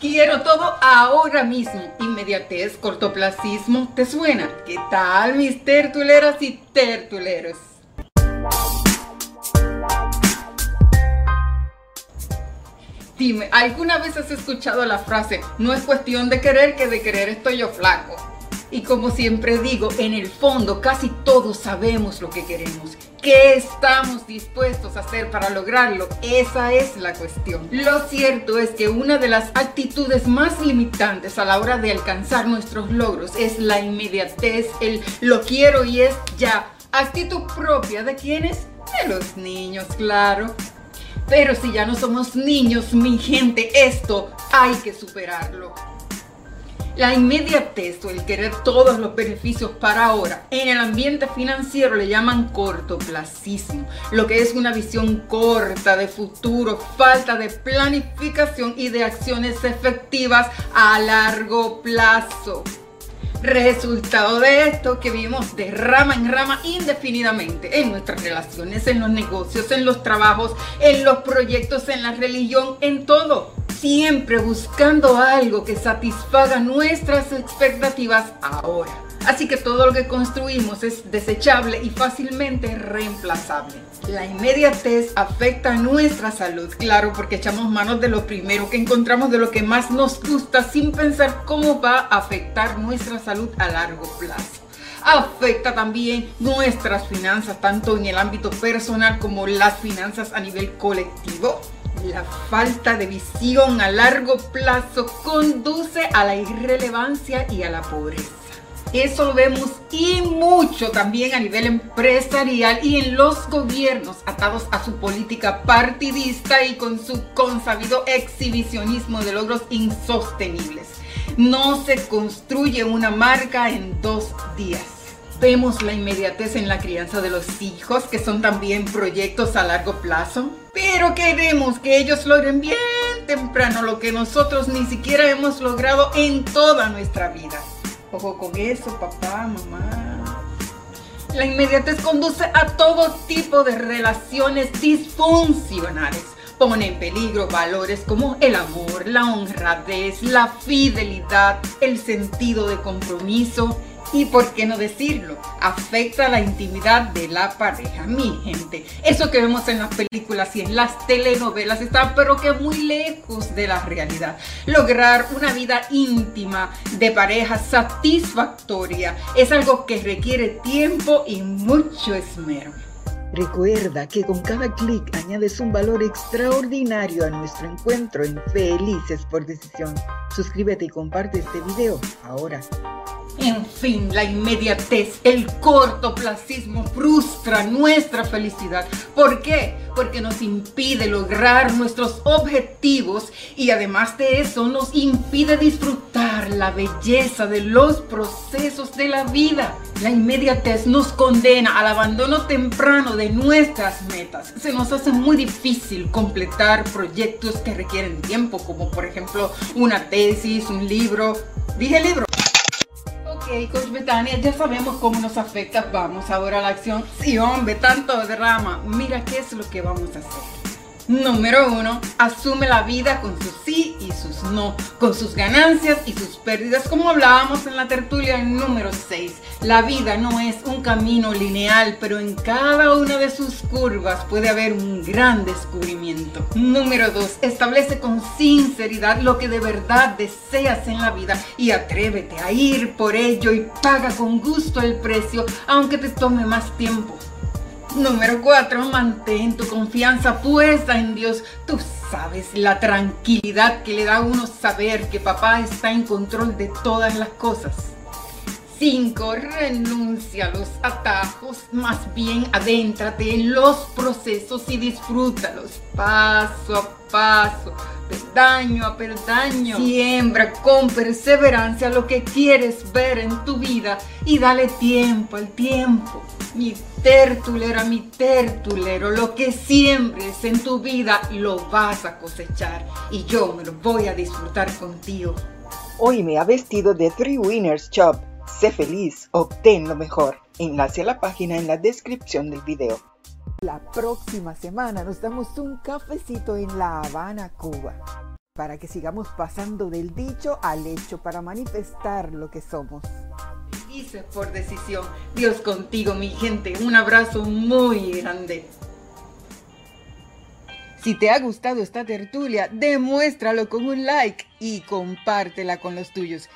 Quiero todo ahora mismo. Inmediatez, cortoplacismo. ¿Te suena? ¿Qué tal, mis tertuleras y tertuleros? Dime, ¿alguna vez has escuchado la frase, no es cuestión de querer que de querer estoy yo flaco? Y como siempre digo, en el fondo casi todos sabemos lo que queremos. ¿Qué estamos dispuestos a hacer para lograrlo? Esa es la cuestión. Lo cierto es que una de las actitudes más limitantes a la hora de alcanzar nuestros logros es la inmediatez, el lo quiero y es ya. Actitud propia de quienes? De los niños, claro. Pero si ya no somos niños, mi gente, esto hay que superarlo. La inmediatez o el querer todos los beneficios para ahora, en el ambiente financiero le llaman cortoplacismo, lo que es una visión corta de futuro, falta de planificación y de acciones efectivas a largo plazo. Resultado de esto que vivimos de rama en rama indefinidamente en nuestras relaciones, en los negocios, en los trabajos, en los proyectos, en la religión, en todo. Siempre buscando algo que satisfaga nuestras expectativas ahora. Así que todo lo que construimos es desechable y fácilmente reemplazable. La inmediatez afecta nuestra salud, claro, porque echamos manos de lo primero que encontramos, de lo que más nos gusta, sin pensar cómo va a afectar nuestra salud a largo plazo. Afecta también nuestras finanzas, tanto en el ámbito personal como las finanzas a nivel colectivo. La falta de visión a largo plazo conduce a la irrelevancia y a la pobreza. Eso lo vemos y mucho también a nivel empresarial y en los gobiernos atados a su política partidista y con su consabido exhibicionismo de logros insostenibles. No se construye una marca en dos días. Vemos la inmediatez en la crianza de los hijos, que son también proyectos a largo plazo, pero queremos que ellos logren bien temprano lo que nosotros ni siquiera hemos logrado en toda nuestra vida. Ojo con eso, papá, mamá. La inmediatez conduce a todo tipo de relaciones disfuncionales. Pone en peligro valores como el amor, la honradez, la fidelidad, el sentido de compromiso, y por qué no decirlo, afecta la intimidad de la pareja, mi gente. Eso que vemos en las películas y en las telenovelas está pero que muy lejos de la realidad. Lograr una vida íntima de pareja satisfactoria es algo que requiere tiempo y mucho esmero. Recuerda que con cada clic añades un valor extraordinario a nuestro encuentro en Felices por Decisión. Suscríbete y comparte este video ahora. En fin, la inmediatez, el cortoplacismo frustra nuestra felicidad. ¿Por qué? Porque nos impide lograr nuestros objetivos y además de eso nos impide disfrutar la belleza de los procesos de la vida. La inmediatez nos condena al abandono temprano de nuestras metas. Se nos hace muy difícil completar proyectos que requieren tiempo, como por ejemplo una tesis, un libro. Dije libro. Ok, Coach Betania, ya sabemos cómo nos afecta. Vamos ahora a la acción. Sí, hombre, tanto drama. Mira qué es lo que vamos a hacer. Número uno, asume la vida con sus sí y sus no, con sus ganancias y sus pérdidas, como hablábamos en la tertulia número 6. La vida no es un camino lineal, pero en cada una de sus curvas puede haber un gran descubrimiento. Número dos, establece con sinceridad lo que de verdad deseas en la vida y atrévete a ir por ello y paga con gusto el precio, aunque te tome más tiempo. Número 4. Mantén tu confianza puesta en Dios. Tú sabes la tranquilidad que le da a uno saber que papá está en control de todas las cosas. 5. Renuncia a los atajos, más bien adéntrate en los procesos y disfrútalos paso a paso, peldaño a peldaño. Siembra con perseverancia lo que quieres ver en tu vida y dale tiempo al tiempo. Mi tertulera, mi tertulero, lo que siembres en tu vida lo vas a cosechar y yo me lo voy a disfrutar contigo. Hoy me ha vestido de Three Winners Shop Sé feliz, obtén lo mejor. Enlace a la página en la descripción del video. La próxima semana nos damos un cafecito en La Habana, Cuba. para que sigamos pasando del dicho al hecho para manifestar lo que somos. Hice por decisión. Dios contigo, mi gente. Un abrazo muy grande. Si te ha gustado esta tertulia, demuéstralo con un like y compártela con los tuyos.